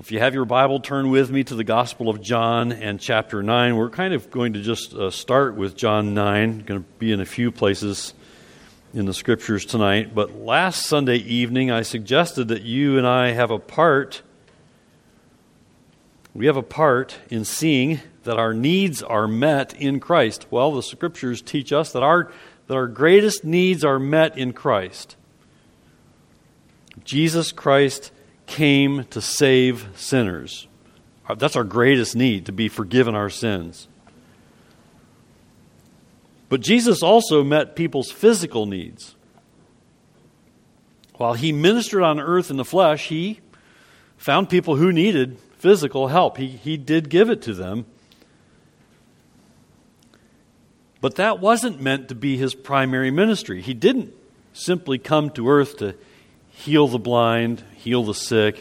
If you have your Bible, turn with me to the Gospel of John and chapter 9. We're kind of going to just uh, start with John 9. Going to be in a few places in the scriptures tonight. But last Sunday evening, I suggested that you and I have a part. We have a part in seeing that our needs are met in Christ. Well, the scriptures teach us that our, that our greatest needs are met in Christ. Jesus Christ came to save sinners. Uh, that's our greatest need, to be forgiven our sins. But Jesus also met people's physical needs. While he ministered on earth in the flesh, he found people who needed physical help. He, he did give it to them. But that wasn't meant to be his primary ministry. He didn't simply come to earth to heal the blind, heal the sick,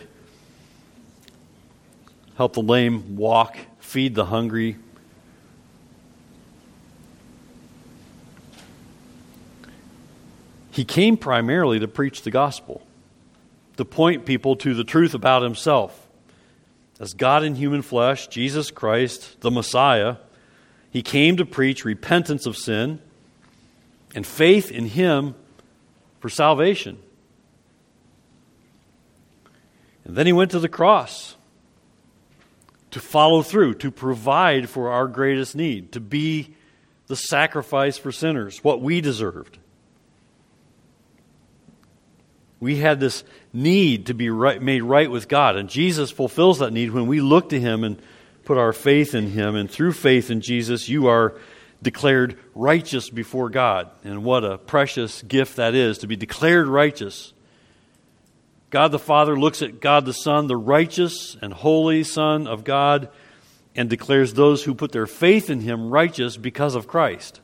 help the lame walk, feed the hungry. He came primarily to preach the gospel, to point people to the truth about himself. As God in human flesh, Jesus Christ, the Messiah, he came to preach repentance of sin and faith in him for salvation. And then he went to the cross to follow through, to provide for our greatest need, to be the sacrifice for sinners, what we deserved. We had this need to be right, made right with God, and Jesus fulfills that need when we look to Him and put our faith in Him. And through faith in Jesus, you are declared righteous before God. And what a precious gift that is to be declared righteous God the Father looks at God the Son, the righteous and holy Son of God, and declares those who put their faith in him righteous because of Christ.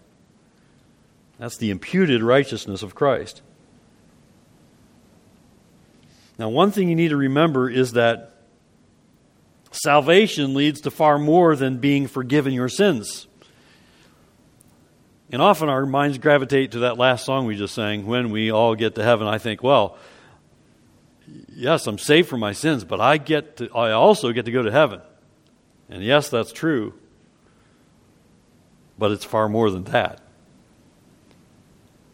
That's the imputed righteousness of Christ. Now, one thing you need to remember is that salvation leads to far more than being forgiven your sins. And often our minds gravitate to that last song we just sang, When We All Get to Heaven. I think, well, yes, I'm saved from my sins, but I get to, I also get to go to heaven. And yes, that's true. But it's far more than that.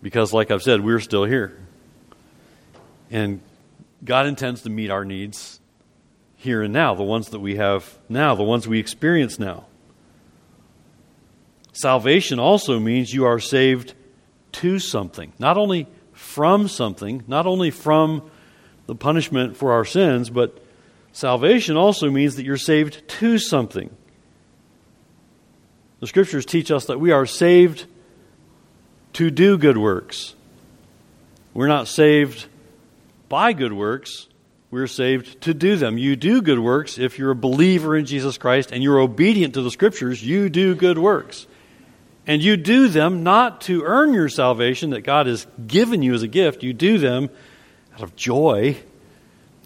Because, like I've said, we're still here. And God intends to meet our needs here and now, the ones that we have now, the ones we experience now. Salvation also means you are saved to something, not only from something, not only from the punishment for our sins, but salvation also means that you're saved to something. The scriptures teach us that we are saved to do good works. We're not saved by good works, we're saved to do them. You do good works if you're a believer in Jesus Christ and you're obedient to the scriptures, you do good works. And you do them not to earn your salvation that God has given you as a gift, you do them out of joy,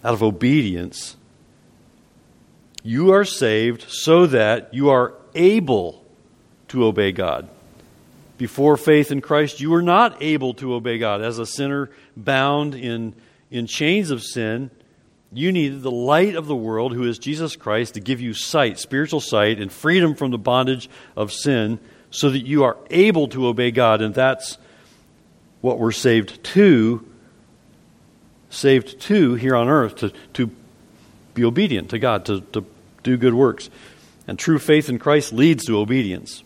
out of obedience. You are saved so that you are able to obey God. Before faith in Christ, you were not able to obey God. As a sinner bound in, in chains of sin, you needed the light of the world, who is Jesus Christ, to give you sight, spiritual sight, and freedom from the bondage of sin so that you are able to obey God. And that's what we're saved to saved to here on earth to, to be obedient to God, to, to do good works. And true faith in Christ leads to obedience.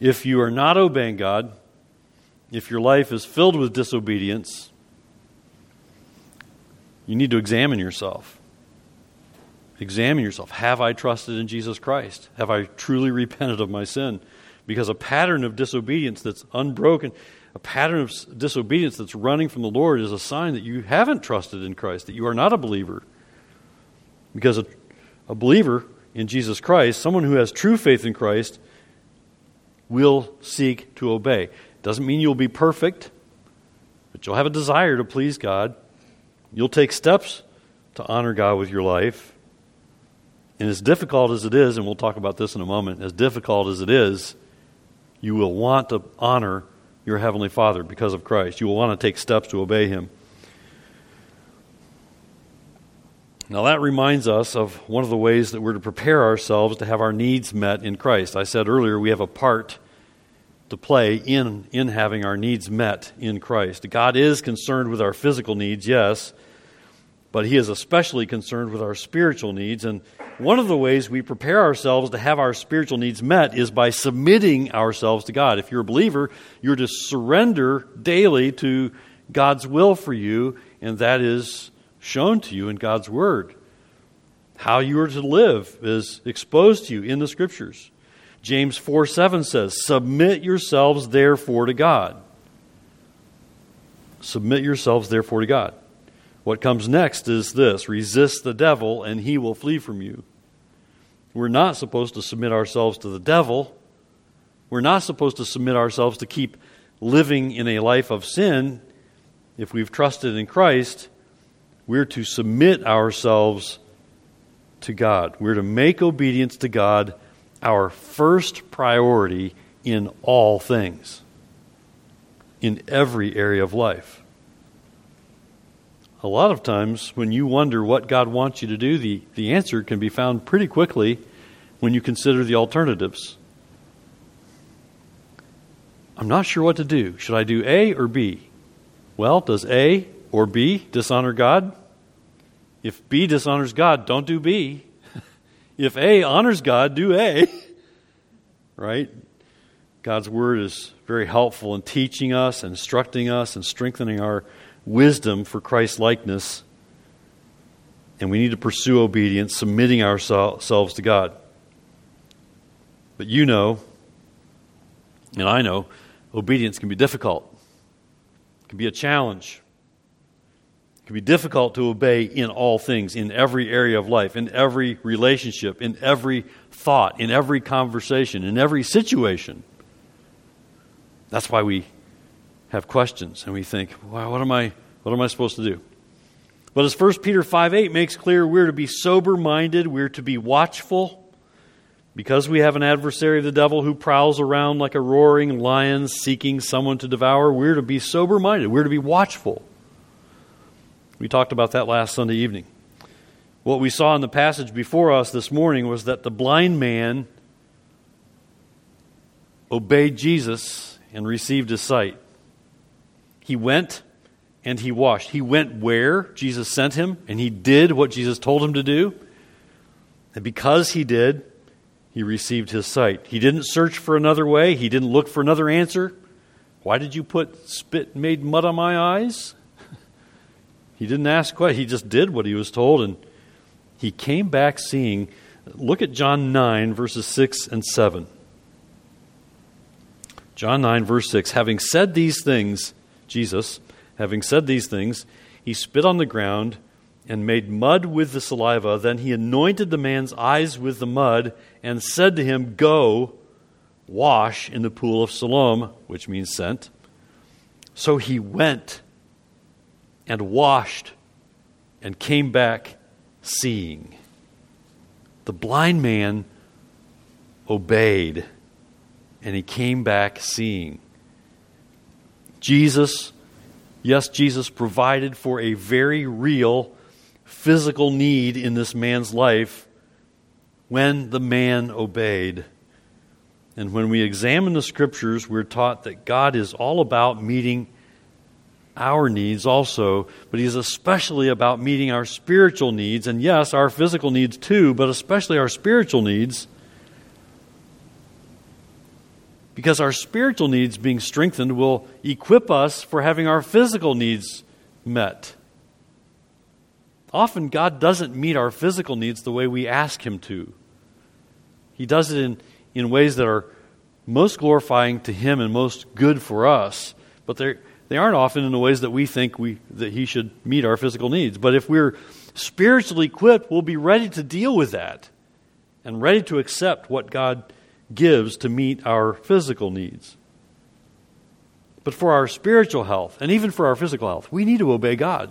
If you are not obeying God, if your life is filled with disobedience, you need to examine yourself. Examine yourself. Have I trusted in Jesus Christ? Have I truly repented of my sin? Because a pattern of disobedience that's unbroken a pattern of disobedience that's running from the Lord is a sign that you haven't trusted in Christ, that you are not a believer. Because a, a believer in Jesus Christ, someone who has true faith in Christ, will seek to obey. Doesn't mean you'll be perfect, but you'll have a desire to please God. You'll take steps to honor God with your life. And as difficult as it is, and we'll talk about this in a moment, as difficult as it is, you will want to honor your Heavenly Father because of Christ. You will want to take steps to obey Him. Now, that reminds us of one of the ways that we're to prepare ourselves to have our needs met in Christ. I said earlier we have a part to play in, in having our needs met in Christ. God is concerned with our physical needs, yes, but He is especially concerned with our spiritual needs. And one of the ways we prepare ourselves to have our spiritual needs met is by submitting ourselves to God. If you're a believer, you're to surrender daily to God's will for you, and that is shown to you in God's Word. How you are to live is exposed to you in the Scriptures. James 4 7 says, Submit yourselves therefore to God. Submit yourselves therefore to God. What comes next is this resist the devil, and he will flee from you. We're not supposed to submit ourselves to the devil. We're not supposed to submit ourselves to keep living in a life of sin if we've trusted in Christ. We're to submit ourselves to God. We're to make obedience to God our first priority in all things, in every area of life. A lot of times, when you wonder what God wants you to do, the, the answer can be found pretty quickly when you consider the alternatives. I'm not sure what to do. Should I do A or B? Well, does A or B dishonor God? If B dishonors God, don't do B. if A honors God, do A. right? God's word is very helpful in teaching us, instructing us, and strengthening our wisdom for Christ's likeness. And we need to pursue obedience, submitting ourselves to God. But you know, and I know, obedience can be difficult. It can be a challenge. It can be difficult to obey in all things, in every area of life, in every relationship, in every thought, in every conversation, in every situation. That's why we have questions and we think, wow, what am I, what am I supposed to do? But as 1 Peter 5 8 makes clear, we're to be sober minded, we're to be watchful. Because we have an adversary, of the devil, who prowls around like a roaring lion seeking someone to devour, we're to be sober minded. We're to be watchful. We talked about that last Sunday evening. What we saw in the passage before us this morning was that the blind man obeyed Jesus and received his sight. He went and he washed. He went where Jesus sent him, and he did what Jesus told him to do. And because he did, he received his sight. He didn't search for another way, he didn't look for another answer. Why did you put spit made mud on my eyes? he didn't ask why. He just did what he was told, and he came back seeing. Look at John 9, verses 6 and 7. John 9, verse 6. Having said these things, Jesus, having said these things, he spit on the ground and made mud with the saliva. Then he anointed the man's eyes with the mud and said to him, Go, wash in the pool of Siloam, which means sent. So he went and washed and came back seeing. The blind man obeyed and he came back seeing. Jesus, yes, Jesus provided for a very real physical need in this man's life when the man obeyed. And when we examine the scriptures, we're taught that God is all about meeting our needs also, but He's especially about meeting our spiritual needs, and yes, our physical needs too, but especially our spiritual needs. Because our spiritual needs being strengthened will equip us for having our physical needs met. Often, God doesn't meet our physical needs the way we ask Him to. He does it in, in ways that are most glorifying to Him and most good for us, but they they aren't often in the ways that we think we, that He should meet our physical needs. But if we're spiritually equipped, we'll be ready to deal with that and ready to accept what God gives to meet our physical needs. But for our spiritual health, and even for our physical health, we need to obey God.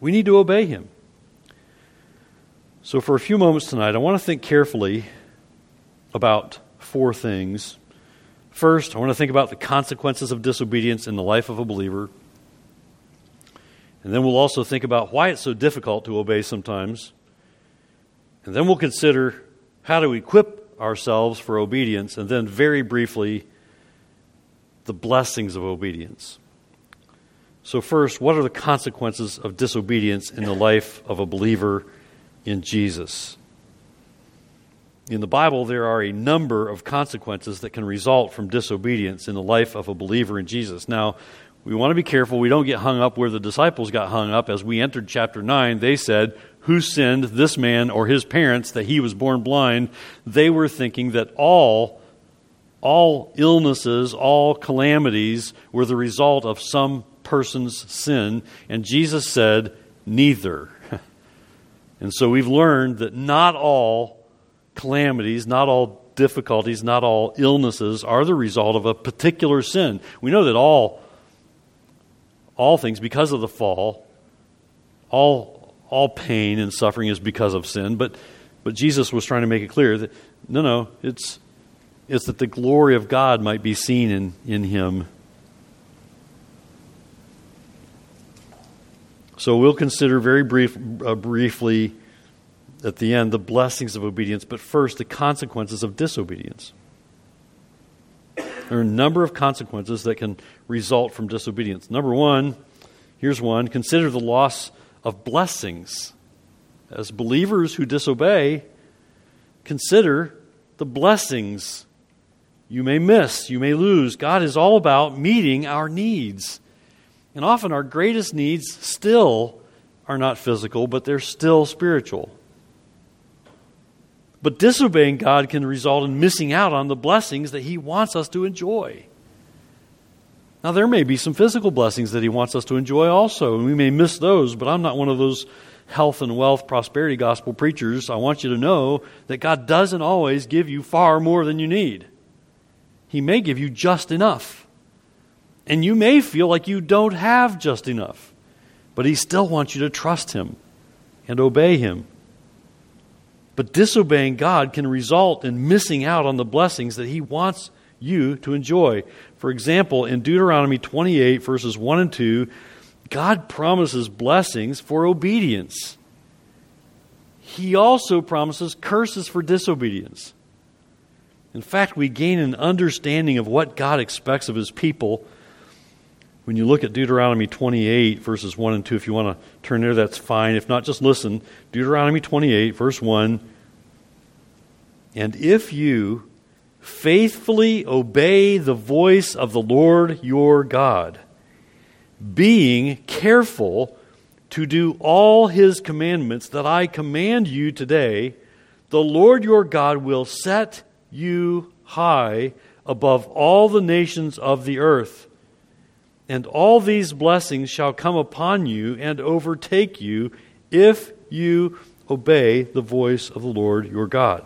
We need to obey Him. So, for a few moments tonight, I want to think carefully about four things. First, I want to think about the consequences of disobedience in the life of a believer. And then we'll also think about why it's so difficult to obey sometimes. And then we'll consider how to equip ourselves for obedience. And then, very briefly, the blessings of obedience. So, first, what are the consequences of disobedience in the life of a believer in Jesus? In the Bible, there are a number of consequences that can result from disobedience in the life of a believer in Jesus. Now, we want to be careful we don't get hung up where the disciples got hung up. As we entered chapter 9, they said, Who sinned this man or his parents that he was born blind? They were thinking that all, all illnesses, all calamities were the result of some person's sin. And Jesus said, Neither. and so we've learned that not all calamities, not all difficulties, not all illnesses are the result of a particular sin. We know that all all things because of the fall, all, all pain and suffering is because of sin. But, but Jesus was trying to make it clear that no, no, it's, it's that the glory of God might be seen in, in him. So we'll consider very brief, uh, briefly at the end the blessings of obedience, but first the consequences of disobedience. There are a number of consequences that can result from disobedience. Number one, here's one consider the loss of blessings. As believers who disobey, consider the blessings you may miss, you may lose. God is all about meeting our needs. And often our greatest needs still are not physical, but they're still spiritual. But disobeying God can result in missing out on the blessings that He wants us to enjoy. Now, there may be some physical blessings that He wants us to enjoy also, and we may miss those, but I'm not one of those health and wealth prosperity gospel preachers. I want you to know that God doesn't always give you far more than you need, He may give you just enough. And you may feel like you don't have just enough, but He still wants you to trust Him and obey Him. But disobeying God can result in missing out on the blessings that He wants you to enjoy. For example, in Deuteronomy 28, verses 1 and 2, God promises blessings for obedience. He also promises curses for disobedience. In fact, we gain an understanding of what God expects of His people when you look at Deuteronomy 28, verses 1 and 2, if you want to turn there, that's fine. If not, just listen. Deuteronomy 28, verse 1 And if you faithfully obey the voice of the Lord your God, being careful to do all his commandments that I command you today, the Lord your God will set you high above all the nations of the earth. And all these blessings shall come upon you and overtake you if you obey the voice of the Lord your God.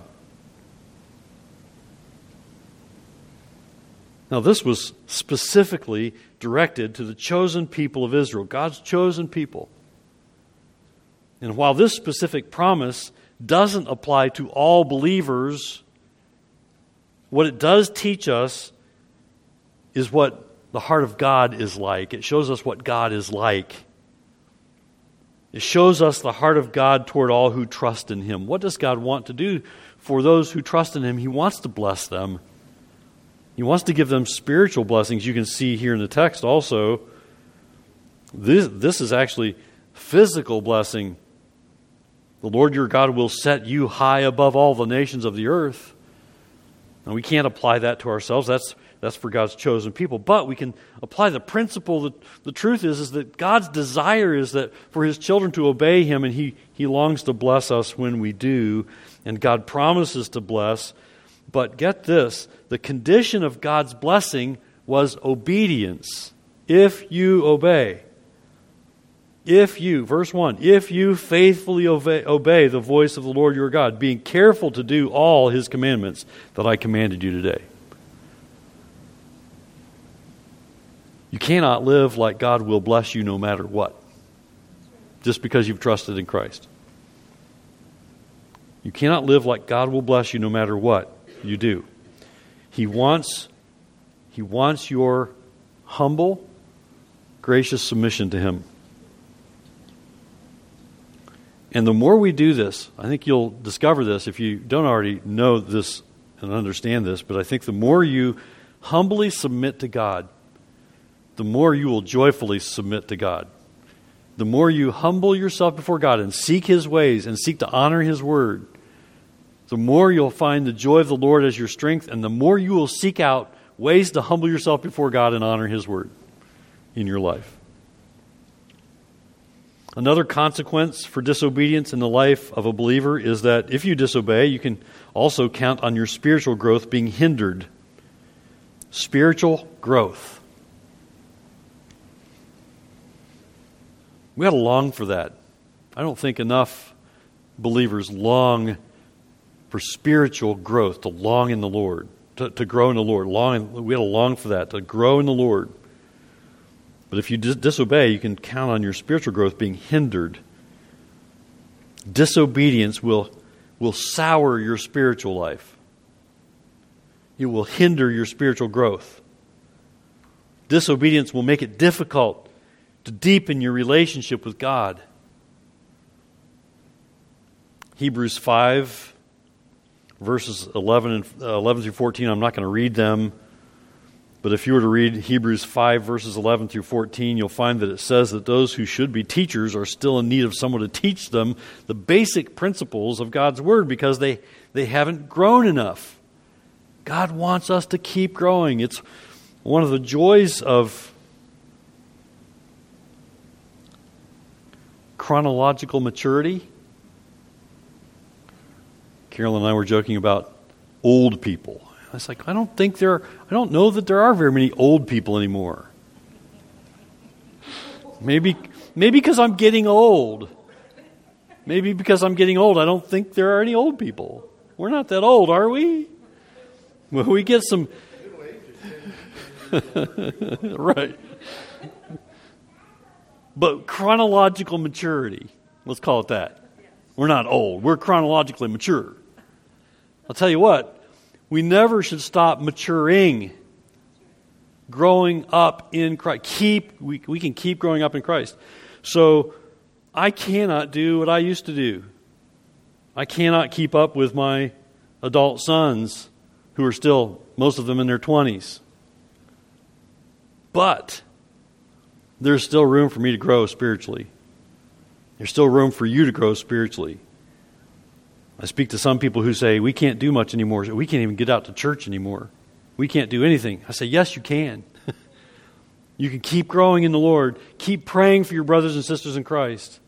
Now, this was specifically directed to the chosen people of Israel, God's chosen people. And while this specific promise doesn't apply to all believers, what it does teach us is what the heart of God is like. It shows us what God is like. It shows us the heart of God toward all who trust in Him. What does God want to do for those who trust in Him? He wants to bless them. He wants to give them spiritual blessings. You can see here in the text also. This, this is actually physical blessing. The Lord your God will set you high above all the nations of the earth. Now, we can't apply that to ourselves. That's that's for God's chosen people. But we can apply the principle. That the truth is, is that God's desire is that for his children to obey him, and he, he longs to bless us when we do. And God promises to bless. But get this the condition of God's blessing was obedience. If you obey. If you, verse 1, if you faithfully obey, obey the voice of the Lord your God, being careful to do all his commandments that I commanded you today. You cannot live like God will bless you no matter what, just because you've trusted in Christ. You cannot live like God will bless you no matter what you do. He wants, he wants your humble, gracious submission to Him. And the more we do this, I think you'll discover this if you don't already know this and understand this, but I think the more you humbly submit to God, the more you will joyfully submit to God. The more you humble yourself before God and seek His ways and seek to honor His word, the more you'll find the joy of the Lord as your strength, and the more you will seek out ways to humble yourself before God and honor His word in your life. Another consequence for disobedience in the life of a believer is that if you disobey, you can also count on your spiritual growth being hindered. Spiritual growth. We got to long for that. I don't think enough believers long for spiritual growth, to long in the Lord, to, to grow in the Lord. Long, we got to long for that, to grow in the Lord. But if you dis- disobey, you can count on your spiritual growth being hindered. Disobedience will, will sour your spiritual life, it will hinder your spiritual growth. Disobedience will make it difficult to deepen your relationship with God. Hebrews 5, verses 11, and, uh, 11 through 14, I'm not going to read them. But if you were to read Hebrews 5, verses 11 through 14, you'll find that it says that those who should be teachers are still in need of someone to teach them the basic principles of God's Word because they, they haven't grown enough. God wants us to keep growing. It's one of the joys of chronological maturity. Carol and I were joking about old people I was like, I don't think there, are, I don't know that there are very many old people anymore. Maybe, maybe because I'm getting old. Maybe because I'm getting old, I don't think there are any old people. We're not that old, are we? Well, we get some. right. But chronological maturity, let's call it that. We're not old, we're chronologically mature. I'll tell you what, we never should stop maturing, growing up in Christ. Keep, we, we can keep growing up in Christ. So I cannot do what I used to do. I cannot keep up with my adult sons who are still, most of them in their 20s. But there's still room for me to grow spiritually. There's still room for you to grow spiritually. I speak to some people who say, We can't do much anymore. We can't even get out to church anymore. We can't do anything. I say, Yes, you can. you can keep growing in the Lord. Keep praying for your brothers and sisters in Christ.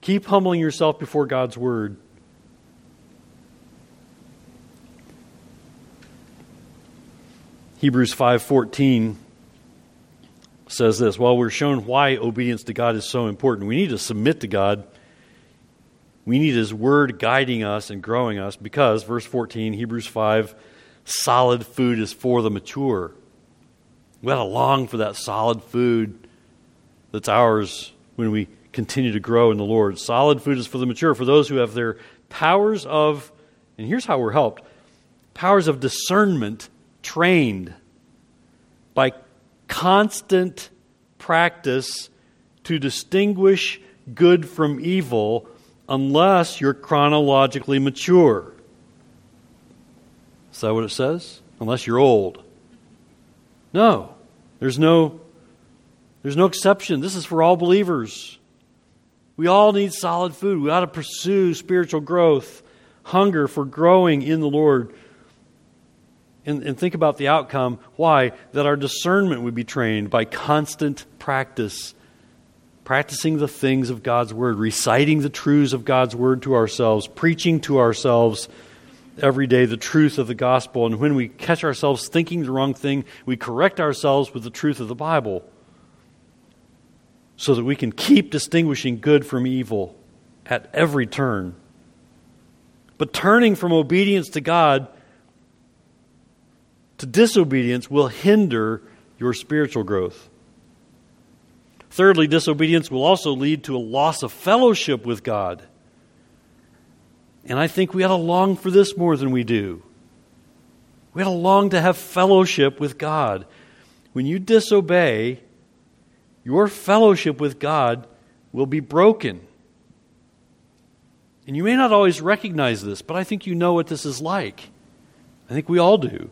Keep humbling yourself before God's Word. Hebrews 5:14 says this, while we're shown why obedience to God is so important, we need to submit to God we need His Word guiding us and growing us because, verse 14, Hebrews 5, solid food is for the mature. We got to long for that solid food that's ours when we continue to grow in the Lord. Solid food is for the mature, for those who have their powers of, and here's how we're helped powers of discernment trained by constant practice to distinguish good from evil unless you're chronologically mature. Is that what it says? Unless you're old. No. There's no there's no exception. This is for all believers. We all need solid food. We ought to pursue spiritual growth, hunger for growing in the Lord. And, and think about the outcome. Why? That our discernment would be trained by constant practice practicing the things of God's Word, reciting the truths of God's Word to ourselves, preaching to ourselves every day the truth of the gospel. And when we catch ourselves thinking the wrong thing, we correct ourselves with the truth of the Bible so that we can keep distinguishing good from evil at every turn. But turning from obedience to God to disobedience will hinder your spiritual growth. Thirdly, disobedience will also lead to a loss of fellowship with God. And I think we ought to long for this more than we do. We ought to long to have fellowship with God. When you disobey, your fellowship with God will be broken. And you may not always recognize this, but I think you know what this is like. I think we all do.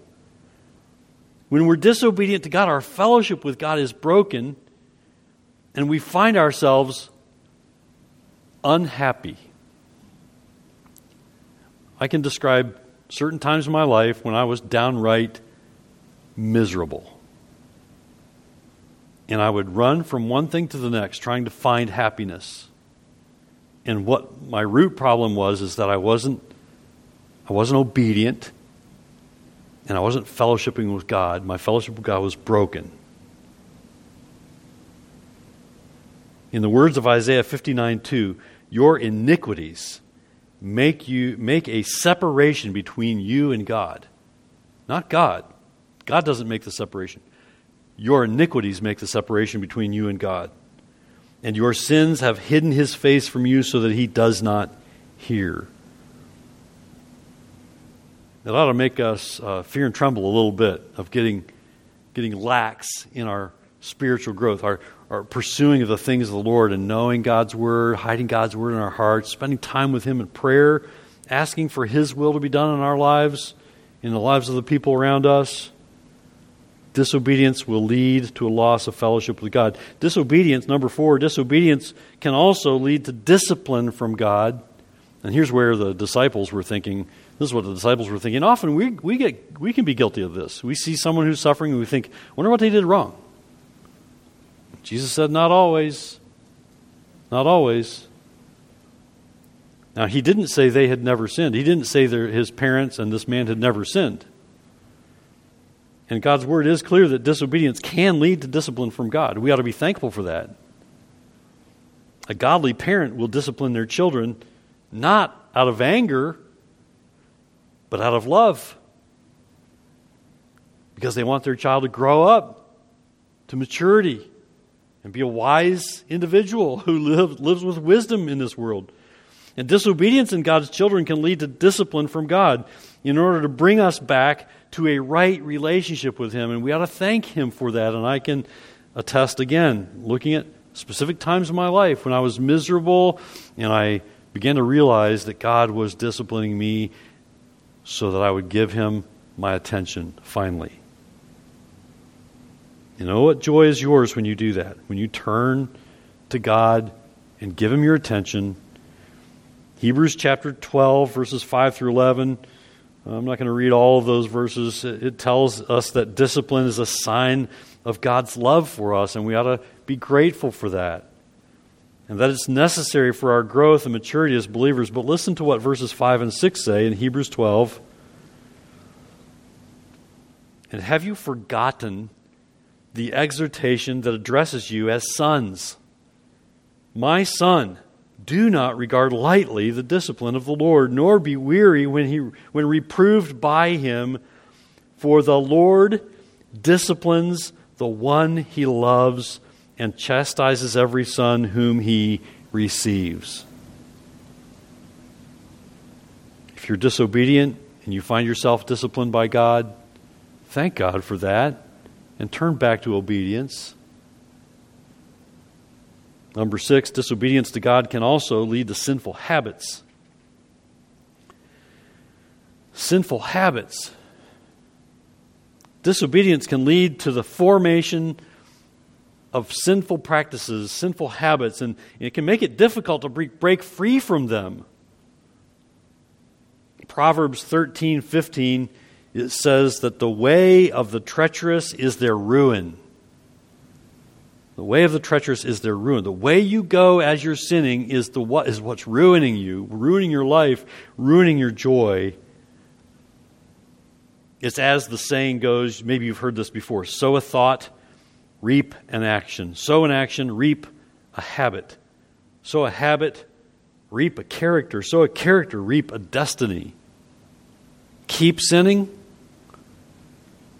When we're disobedient to God, our fellowship with God is broken, and we find ourselves unhappy. I can describe certain times in my life when I was downright miserable. And I would run from one thing to the next trying to find happiness. And what my root problem was is that I wasn't I wasn't obedient and I wasn't fellowshipping with God. My fellowship with God was broken. In the words of Isaiah 59 2, your iniquities make you make a separation between you and God. Not God. God doesn't make the separation. Your iniquities make the separation between you and God. And your sins have hidden his face from you so that he does not hear. It ought to make us uh, fear and tremble a little bit of getting, getting lax in our spiritual growth, our, our pursuing of the things of the Lord and knowing God's Word, hiding God's Word in our hearts, spending time with Him in prayer, asking for His will to be done in our lives, in the lives of the people around us. Disobedience will lead to a loss of fellowship with God. Disobedience, number four, disobedience can also lead to discipline from God. And here's where the disciples were thinking this is what the disciples were thinking. Often we, we, get, we can be guilty of this. We see someone who's suffering and we think, wonder what they did wrong. Jesus said, Not always. Not always. Now, he didn't say they had never sinned. He didn't say his parents and this man had never sinned. And God's word is clear that disobedience can lead to discipline from God. We ought to be thankful for that. A godly parent will discipline their children not out of anger, but out of love. Because they want their child to grow up to maturity and be a wise individual who live, lives with wisdom in this world. And disobedience in God's children can lead to discipline from God in order to bring us back to a right relationship with Him. And we ought to thank Him for that. And I can attest again, looking at specific times in my life when I was miserable and I began to realize that God was disciplining me so that I would give Him my attention finally. You know what joy is yours when you do that? When you turn to God and give Him your attention. Hebrews chapter 12, verses 5 through 11. I'm not going to read all of those verses. It tells us that discipline is a sign of God's love for us, and we ought to be grateful for that. And that it's necessary for our growth and maturity as believers. But listen to what verses 5 and 6 say in Hebrews 12. And have you forgotten the exhortation that addresses you as sons. My son, do not regard lightly the discipline of the Lord, nor be weary when, he, when reproved by him, for the Lord disciplines the one he loves and chastises every son whom he receives. If you're disobedient and you find yourself disciplined by God, thank God for that and turn back to obedience. Number six, disobedience to God can also lead to sinful habits. Sinful habits. Disobedience can lead to the formation of sinful practices, sinful habits, and it can make it difficult to break free from them. Proverbs 13 15 it says that the way of the treacherous is their ruin. The way of the treacherous is their ruin. The way you go as you're sinning is the what is what's ruining you, ruining your life, ruining your joy. It's as the saying goes, maybe you've heard this before sow a thought, reap an action. Sow an action, reap a habit. Sow a habit, reap a character. Sow a character, reap a destiny. Keep sinning,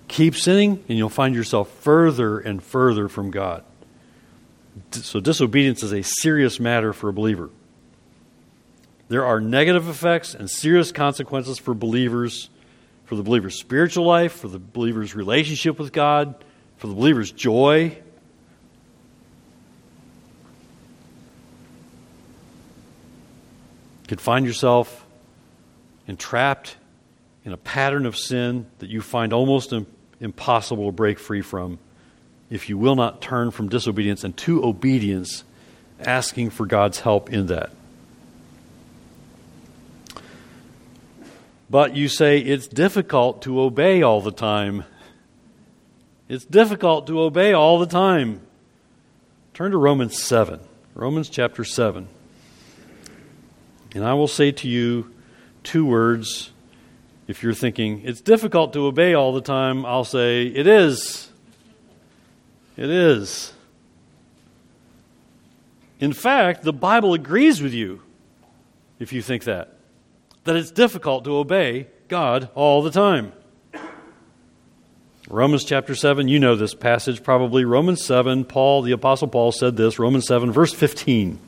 Keep sinning, and you'll find yourself further and further from God. So, disobedience is a serious matter for a believer. There are negative effects and serious consequences for believers, for the believer's spiritual life, for the believer's relationship with God, for the believer's joy. You could find yourself entrapped in a pattern of sin that you find almost impossible to break free from if you will not turn from disobedience and to obedience, asking for God's help in that. But you say it's difficult to obey all the time. It's difficult to obey all the time. Turn to Romans 7. Romans chapter 7. And I will say to you two words. If you're thinking, it's difficult to obey all the time, I'll say, it is. It is. In fact, the Bible agrees with you if you think that, that it's difficult to obey God all the time. Romans chapter 7, you know this passage probably. Romans 7, Paul, the Apostle Paul said this, Romans 7, verse 15.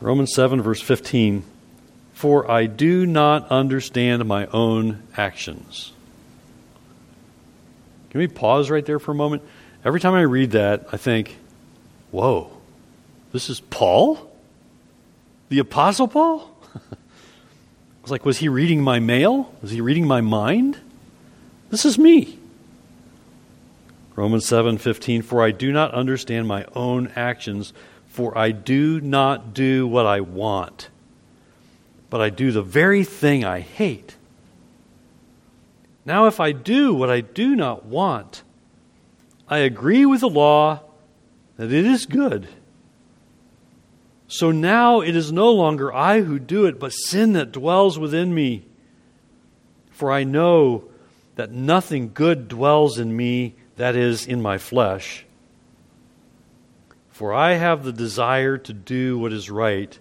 Romans 7, verse 15. For I do not understand my own actions. Can we pause right there for a moment? Every time I read that, I think, whoa, this is Paul? The Apostle Paul? I was like, was he reading my mail? Was he reading my mind? This is me. Romans 7:15 For I do not understand my own actions for I do not do what I want but I do the very thing I hate now, if I do what I do not want, I agree with the law that it is good. So now it is no longer I who do it, but sin that dwells within me. For I know that nothing good dwells in me, that is, in my flesh. For I have the desire to do what is right,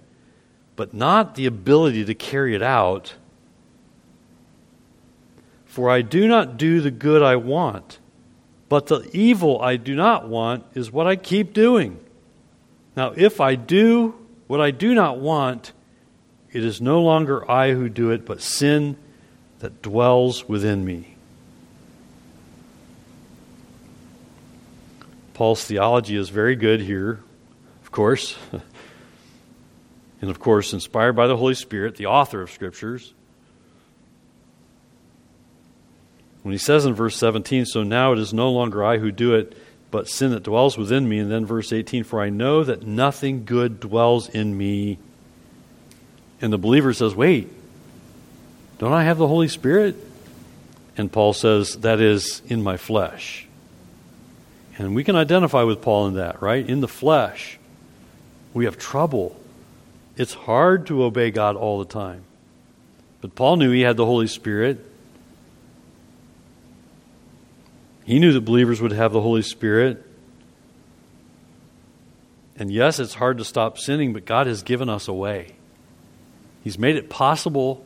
but not the ability to carry it out. For I do not do the good I want, but the evil I do not want is what I keep doing. Now, if I do what I do not want, it is no longer I who do it, but sin that dwells within me. Paul's theology is very good here, of course. and of course, inspired by the Holy Spirit, the author of Scriptures. When he says in verse 17, So now it is no longer I who do it, but sin that dwells within me. And then verse 18, For I know that nothing good dwells in me. And the believer says, Wait, don't I have the Holy Spirit? And Paul says, That is in my flesh. And we can identify with Paul in that, right? In the flesh, we have trouble. It's hard to obey God all the time. But Paul knew he had the Holy Spirit. He knew that believers would have the Holy Spirit. And yes, it's hard to stop sinning, but God has given us a way. He's made it possible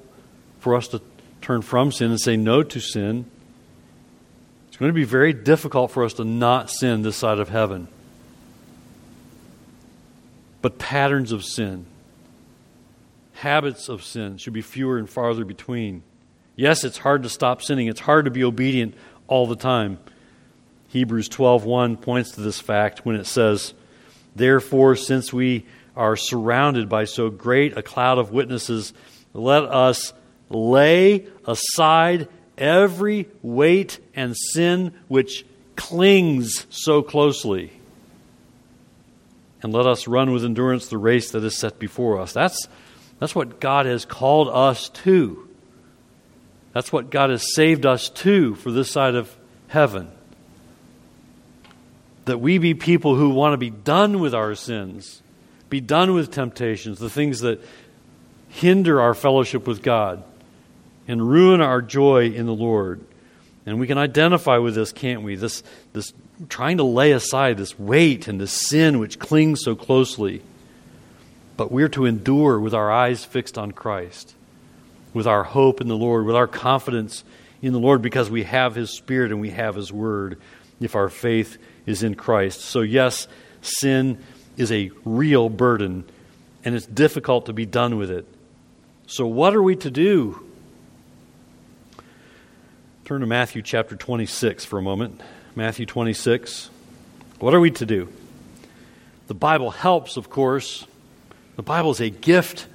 for us to turn from sin and say no to sin. It's going to be very difficult for us to not sin this side of heaven. But patterns of sin, habits of sin should be fewer and farther between. Yes, it's hard to stop sinning. It's hard to be obedient all the time. Hebrews 12:1 points to this fact when it says, "Therefore, since we are surrounded by so great a cloud of witnesses, let us lay aside every weight and sin which clings so closely, and let us run with endurance the race that is set before us." That's that's what God has called us to. That's what God has saved us to for this side of heaven that we be people who want to be done with our sins, be done with temptations, the things that hinder our fellowship with God and ruin our joy in the Lord. And we can identify with this, can't we? This, this trying to lay aside this weight and this sin which clings so closely. But we're to endure with our eyes fixed on Christ, with our hope in the Lord, with our confidence in the Lord because we have His Spirit and we have His Word. If our faith is in Christ. So, yes, sin is a real burden, and it's difficult to be done with it. So, what are we to do? Turn to Matthew chapter 26 for a moment. Matthew 26. What are we to do? The Bible helps, of course. The Bible is a gift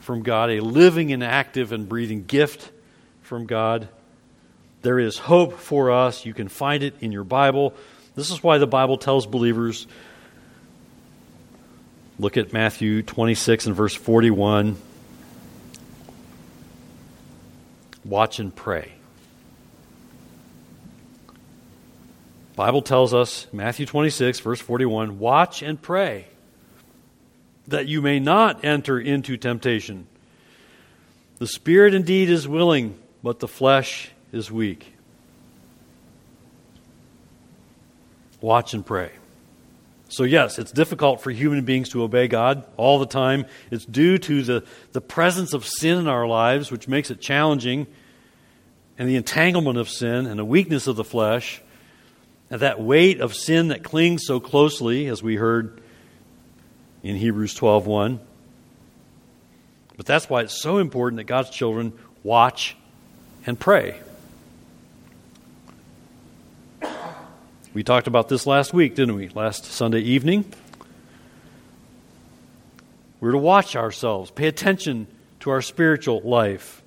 from God, a living and active and breathing gift from God. There is hope for us. You can find it in your Bible. This is why the Bible tells believers look at Matthew 26 and verse 41. Watch and pray. Bible tells us, Matthew 26, verse 41, watch and pray that you may not enter into temptation. The spirit indeed is willing, but the flesh is weak. Watch and pray. So, yes, it's difficult for human beings to obey God all the time. It's due to the, the presence of sin in our lives, which makes it challenging, and the entanglement of sin and the weakness of the flesh, and that weight of sin that clings so closely, as we heard in Hebrews 12:1. But that's why it's so important that God's children watch and pray. We talked about this last week, didn't we? Last Sunday evening. We're to watch ourselves, pay attention to our spiritual life.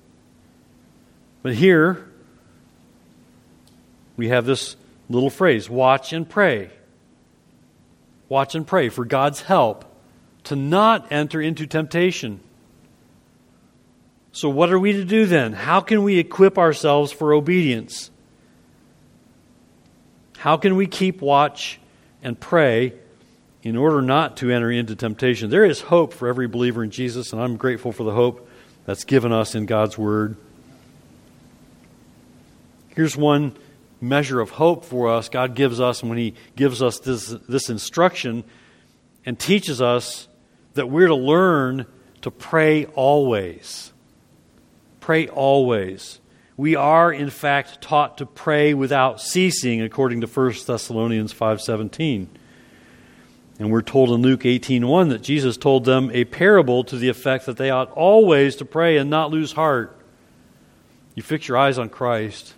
But here, we have this little phrase watch and pray. Watch and pray for God's help to not enter into temptation. So, what are we to do then? How can we equip ourselves for obedience? How can we keep watch and pray in order not to enter into temptation? There is hope for every believer in Jesus, and I'm grateful for the hope that's given us in God's Word. Here's one measure of hope for us God gives us when He gives us this, this instruction and teaches us that we're to learn to pray always. Pray always we are in fact taught to pray without ceasing according to 1 Thessalonians 5:17. And we're told in Luke 18:1 that Jesus told them a parable to the effect that they ought always to pray and not lose heart. You fix your eyes on Christ.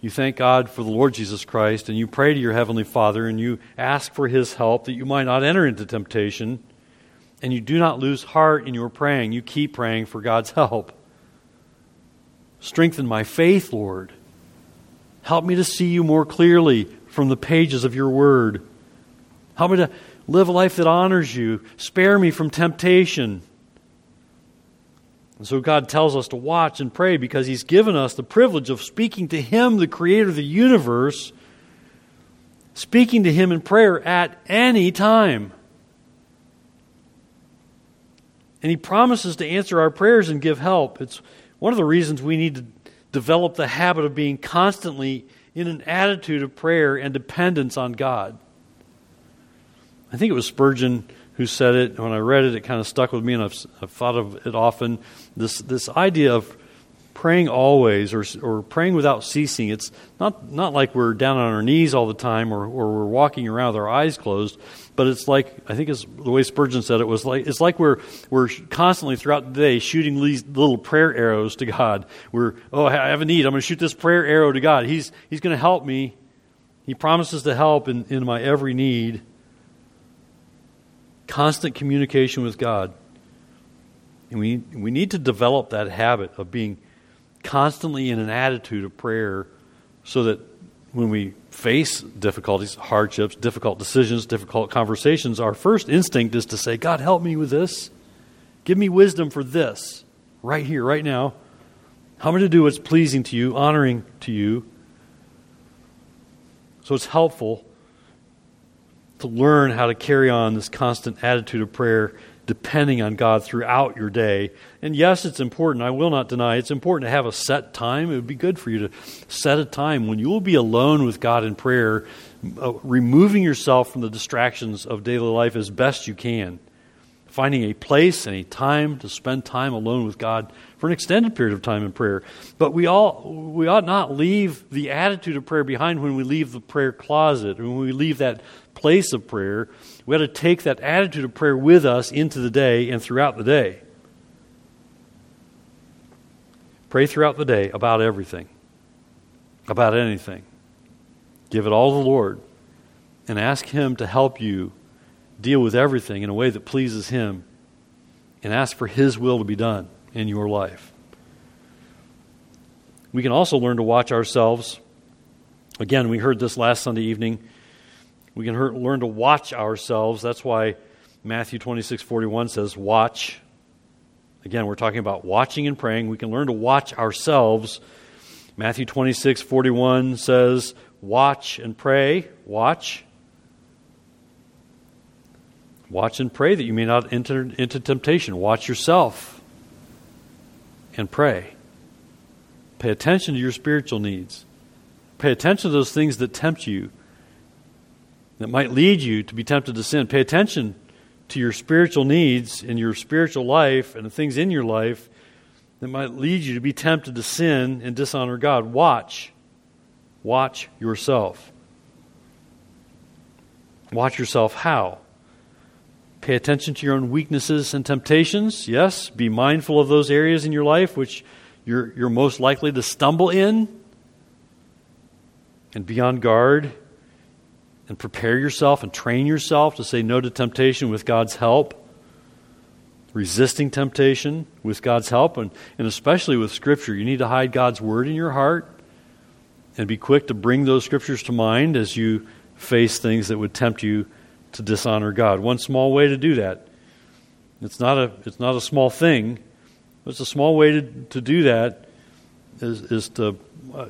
You thank God for the Lord Jesus Christ and you pray to your heavenly Father and you ask for his help that you might not enter into temptation. And you do not lose heart in your praying. You keep praying for God's help. Strengthen my faith, Lord. Help me to see you more clearly from the pages of your word. Help me to live a life that honors you. Spare me from temptation. And so God tells us to watch and pray because He's given us the privilege of speaking to Him, the Creator of the universe, speaking to Him in prayer at any time. And He promises to answer our prayers and give help. It's one of the reasons we need to develop the habit of being constantly in an attitude of prayer and dependence on God. I think it was Spurgeon who said it. When I read it, it kind of stuck with me, and I've, I've thought of it often. This, this idea of praying always or, or praying without ceasing. It's not, not like we're down on our knees all the time or, or we're walking around with our eyes closed, but it's like, I think it's the way Spurgeon said it was like, it's like we're, we're constantly throughout the day shooting these little prayer arrows to God. We're, oh, I have a need. I'm going to shoot this prayer arrow to God. He's, he's going to help me. He promises to help in, in my every need. Constant communication with God. And we, we need to develop that habit of being constantly in an attitude of prayer so that when we face difficulties, hardships, difficult decisions, difficult conversations, our first instinct is to say, God, help me with this. Give me wisdom for this, right here, right now. How Help me to do what's pleasing to you, honoring to you. So it's helpful to learn how to carry on this constant attitude of prayer depending on God throughout your day. And yes, it's important. I will not deny it's important to have a set time. It would be good for you to set a time when you will be alone with God in prayer, uh, removing yourself from the distractions of daily life as best you can. Finding a place and a time to spend time alone with God for an extended period of time in prayer. But we all we ought not leave the attitude of prayer behind when we leave the prayer closet, when we leave that place of prayer we ought to take that attitude of prayer with us into the day and throughout the day. Pray throughout the day about everything, about anything. Give it all to the Lord and ask Him to help you deal with everything in a way that pleases Him and ask for His will to be done in your life. We can also learn to watch ourselves. Again, we heard this last Sunday evening. We can learn to watch ourselves. That's why Matthew 26 41 says, Watch. Again, we're talking about watching and praying. We can learn to watch ourselves. Matthew 26 41 says, Watch and pray. Watch. Watch and pray that you may not enter into temptation. Watch yourself and pray. Pay attention to your spiritual needs. Pay attention to those things that tempt you, that might lead you to be tempted to sin. Pay attention to your spiritual needs in your spiritual life and the things in your life that might lead you to be tempted to sin and dishonor God. Watch. Watch yourself. Watch yourself how? Pay attention to your own weaknesses and temptations. Yes, be mindful of those areas in your life which you're, you're most likely to stumble in. And be on guard and prepare yourself and train yourself to say no to temptation with God's help. Resisting temptation with God's help, and, and especially with Scripture. You need to hide God's Word in your heart and be quick to bring those Scriptures to mind as you face things that would tempt you to dishonor God. One small way to do that. It's not a, it's not a small thing. It's a small way to, to do that is, is to, uh,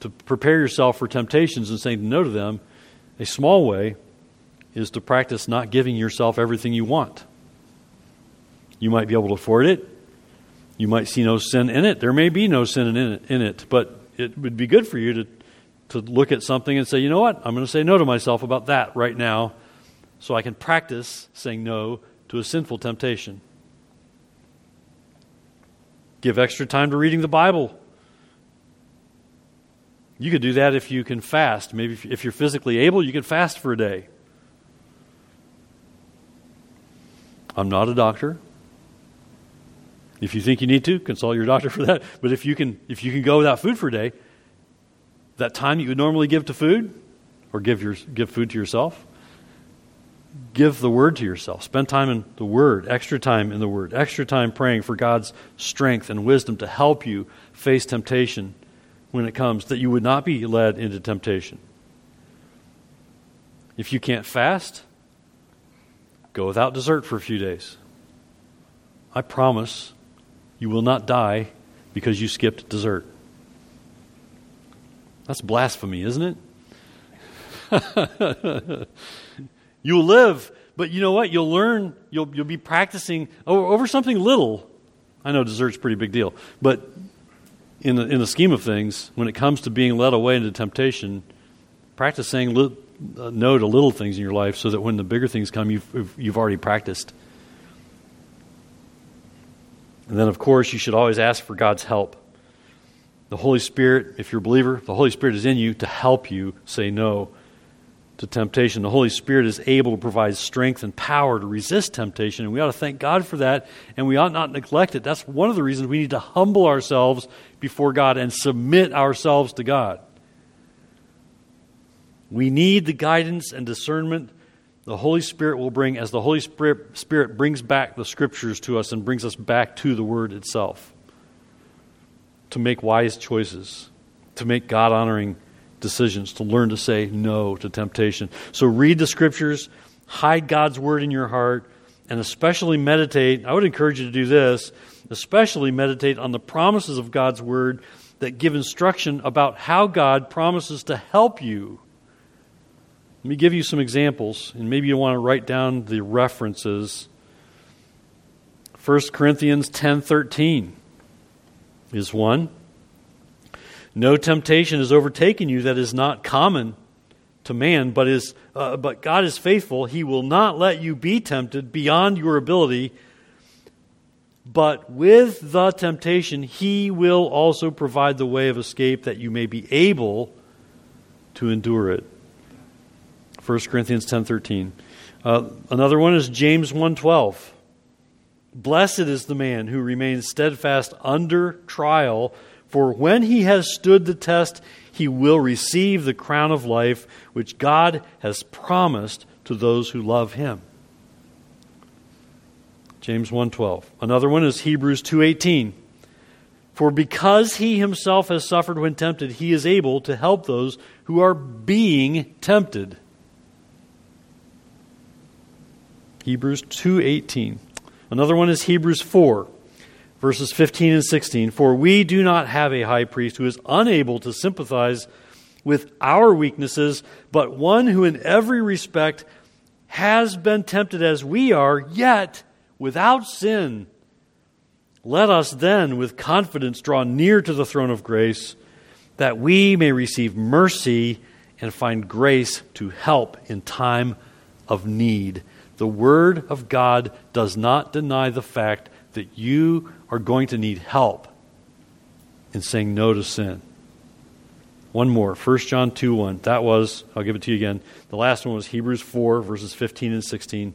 to prepare yourself for temptations and saying no to them a small way is to practice not giving yourself everything you want. You might be able to afford it. You might see no sin in it. There may be no sin in it, in it but it would be good for you to, to look at something and say, you know what? I'm going to say no to myself about that right now so I can practice saying no to a sinful temptation. Give extra time to reading the Bible. You could do that if you can fast. Maybe if you're physically able, you can fast for a day. I'm not a doctor. If you think you need to, consult your doctor for that. But if you can, if you can go without food for a day, that time you would normally give to food, or give your give food to yourself, give the word to yourself. Spend time in the word, extra time in the word, extra time praying for God's strength and wisdom to help you face temptation when it comes, that you would not be led into temptation. If you can't fast, go without dessert for a few days. I promise you will not die because you skipped dessert. That's blasphemy, isn't it? you'll live, but you know what? You'll learn, you'll, you'll be practicing over, over something little. I know dessert's a pretty big deal, but in the, in the scheme of things, when it comes to being led away into temptation, practice saying li- uh, no to little things in your life so that when the bigger things come, you've, you've already practiced. And then, of course, you should always ask for God's help. The Holy Spirit, if you're a believer, the Holy Spirit is in you to help you say no to temptation. The Holy Spirit is able to provide strength and power to resist temptation, and we ought to thank God for that, and we ought not neglect it. That's one of the reasons we need to humble ourselves before God and submit ourselves to God. We need the guidance and discernment the Holy Spirit will bring as the Holy Spirit, brings back the Scriptures to us and brings us back to the Word itself to make wise choices, to make God honoring decisions, to learn to say no to temptation. So read the scriptures, hide God's word in your heart, and especially meditate. I would encourage you to do this, especially meditate on the promises of God's word that give instruction about how God promises to help you. Let me give you some examples, and maybe you want to write down the references. 1 Corinthians 10:13 is one. No temptation has overtaken you that is not common to man, but is uh, but God is faithful. He will not let you be tempted beyond your ability. But with the temptation, he will also provide the way of escape that you may be able to endure it. 1 Corinthians 10:13. Uh, another one is James 1:12. Blessed is the man who remains steadfast under trial, for when he has stood the test, he will receive the crown of life which God has promised to those who love him. James 1:12. Another one is Hebrews 2:18. For because he himself has suffered when tempted, he is able to help those who are being tempted. Hebrews 2:18. Another one is Hebrews 4 verses 15 and 16. For we do not have a high priest who is unable to sympathize with our weaknesses, but one who in every respect has been tempted as we are, yet without sin. Let us then, with confidence, draw near to the throne of grace, that we may receive mercy and find grace to help in time of need. The Word of God does not deny the fact that you are going to need help in saying no to sin. One more, 1 John 2 1. That was, I'll give it to you again. The last one was Hebrews 4, verses 15 and 16.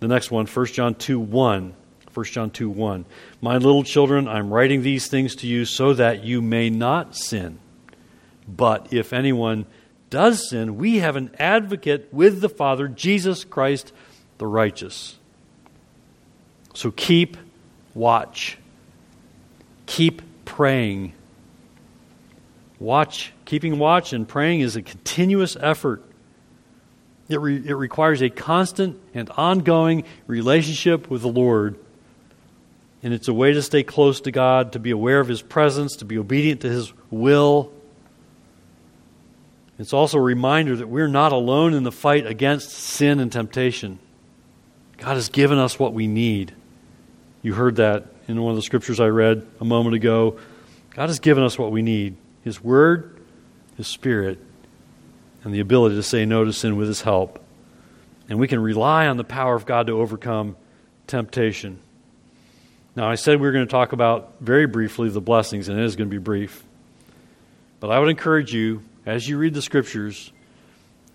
The next one, 1 John 2 1. 1 John 2 1. My little children, I'm writing these things to you so that you may not sin. But if anyone does sin, we have an advocate with the Father, Jesus Christ the righteous. So keep watch. Keep praying. Watch, keeping watch and praying is a continuous effort. It, re, it requires a constant and ongoing relationship with the Lord. And it's a way to stay close to God, to be aware of His presence, to be obedient to His will. It's also a reminder that we're not alone in the fight against sin and temptation. God has given us what we need. You heard that in one of the scriptures I read a moment ago. God has given us what we need His Word, His Spirit, and the ability to say no to sin with His help. And we can rely on the power of God to overcome temptation. Now, I said we were going to talk about very briefly the blessings, and it is going to be brief. But I would encourage you, as you read the scriptures,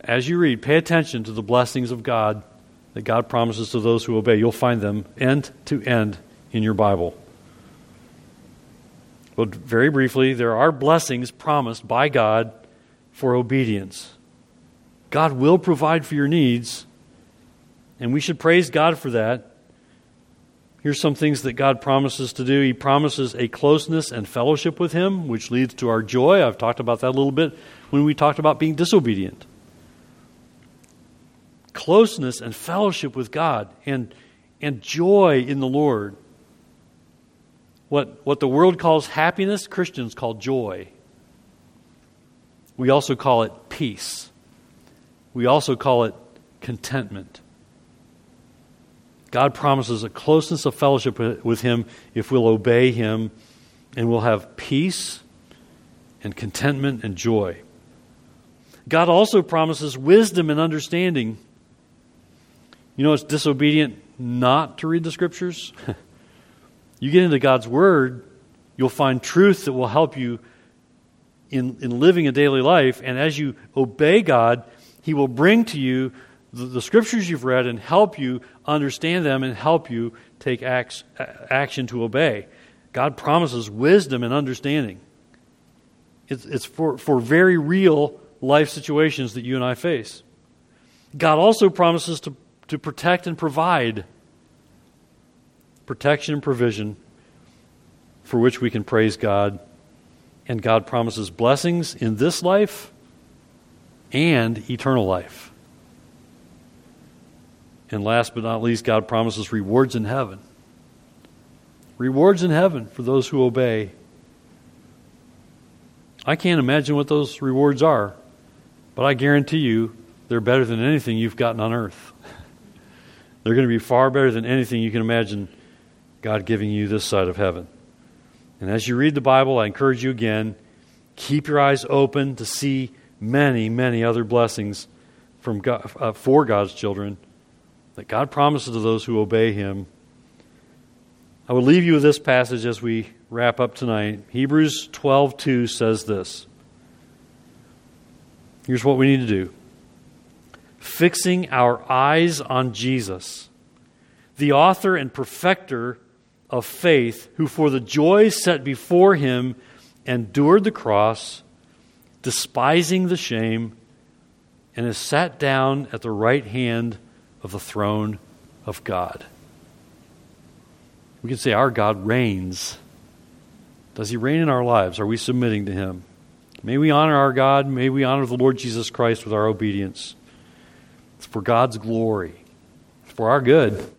as you read, pay attention to the blessings of God that God promises to those who obey. You'll find them end to end in your Bible. Well, very briefly, there are blessings promised by God for obedience. God will provide for your needs, and we should praise God for that. Here's some things that God promises to do. He promises a closeness and fellowship with Him, which leads to our joy. I've talked about that a little bit when we talked about being disobedient. Closeness and fellowship with God and, and joy in the Lord. What, what the world calls happiness, Christians call joy. We also call it peace. We also call it contentment. God promises a closeness of fellowship with Him if we'll obey Him, and we'll have peace and contentment and joy. God also promises wisdom and understanding. You know, it's disobedient not to read the Scriptures. you get into God's Word, you'll find truth that will help you in, in living a daily life, and as you obey God, He will bring to you the, the scriptures you've read and help you understand them and help you take acts, action to obey. God promises wisdom and understanding. It's, it's for, for very real life situations that you and I face. God also promises to, to protect and provide protection and provision for which we can praise God. And God promises blessings in this life and eternal life. And last but not least, God promises rewards in heaven. Rewards in heaven for those who obey. I can't imagine what those rewards are, but I guarantee you they're better than anything you've gotten on earth. they're going to be far better than anything you can imagine God giving you this side of heaven. And as you read the Bible, I encourage you again keep your eyes open to see many, many other blessings from God, uh, for God's children that God promises to those who obey Him. I will leave you with this passage as we wrap up tonight. Hebrews 12:2 says this. Here's what we need to do. Fixing our eyes on Jesus, the author and perfecter of faith, who for the joy set before him endured the cross, despising the shame, and is sat down at the right hand of the throne of God. We can say, Our God reigns. Does he reign in our lives? Are we submitting to him? May we honor our God. May we honor the Lord Jesus Christ with our obedience. It's for God's glory, it's for our good.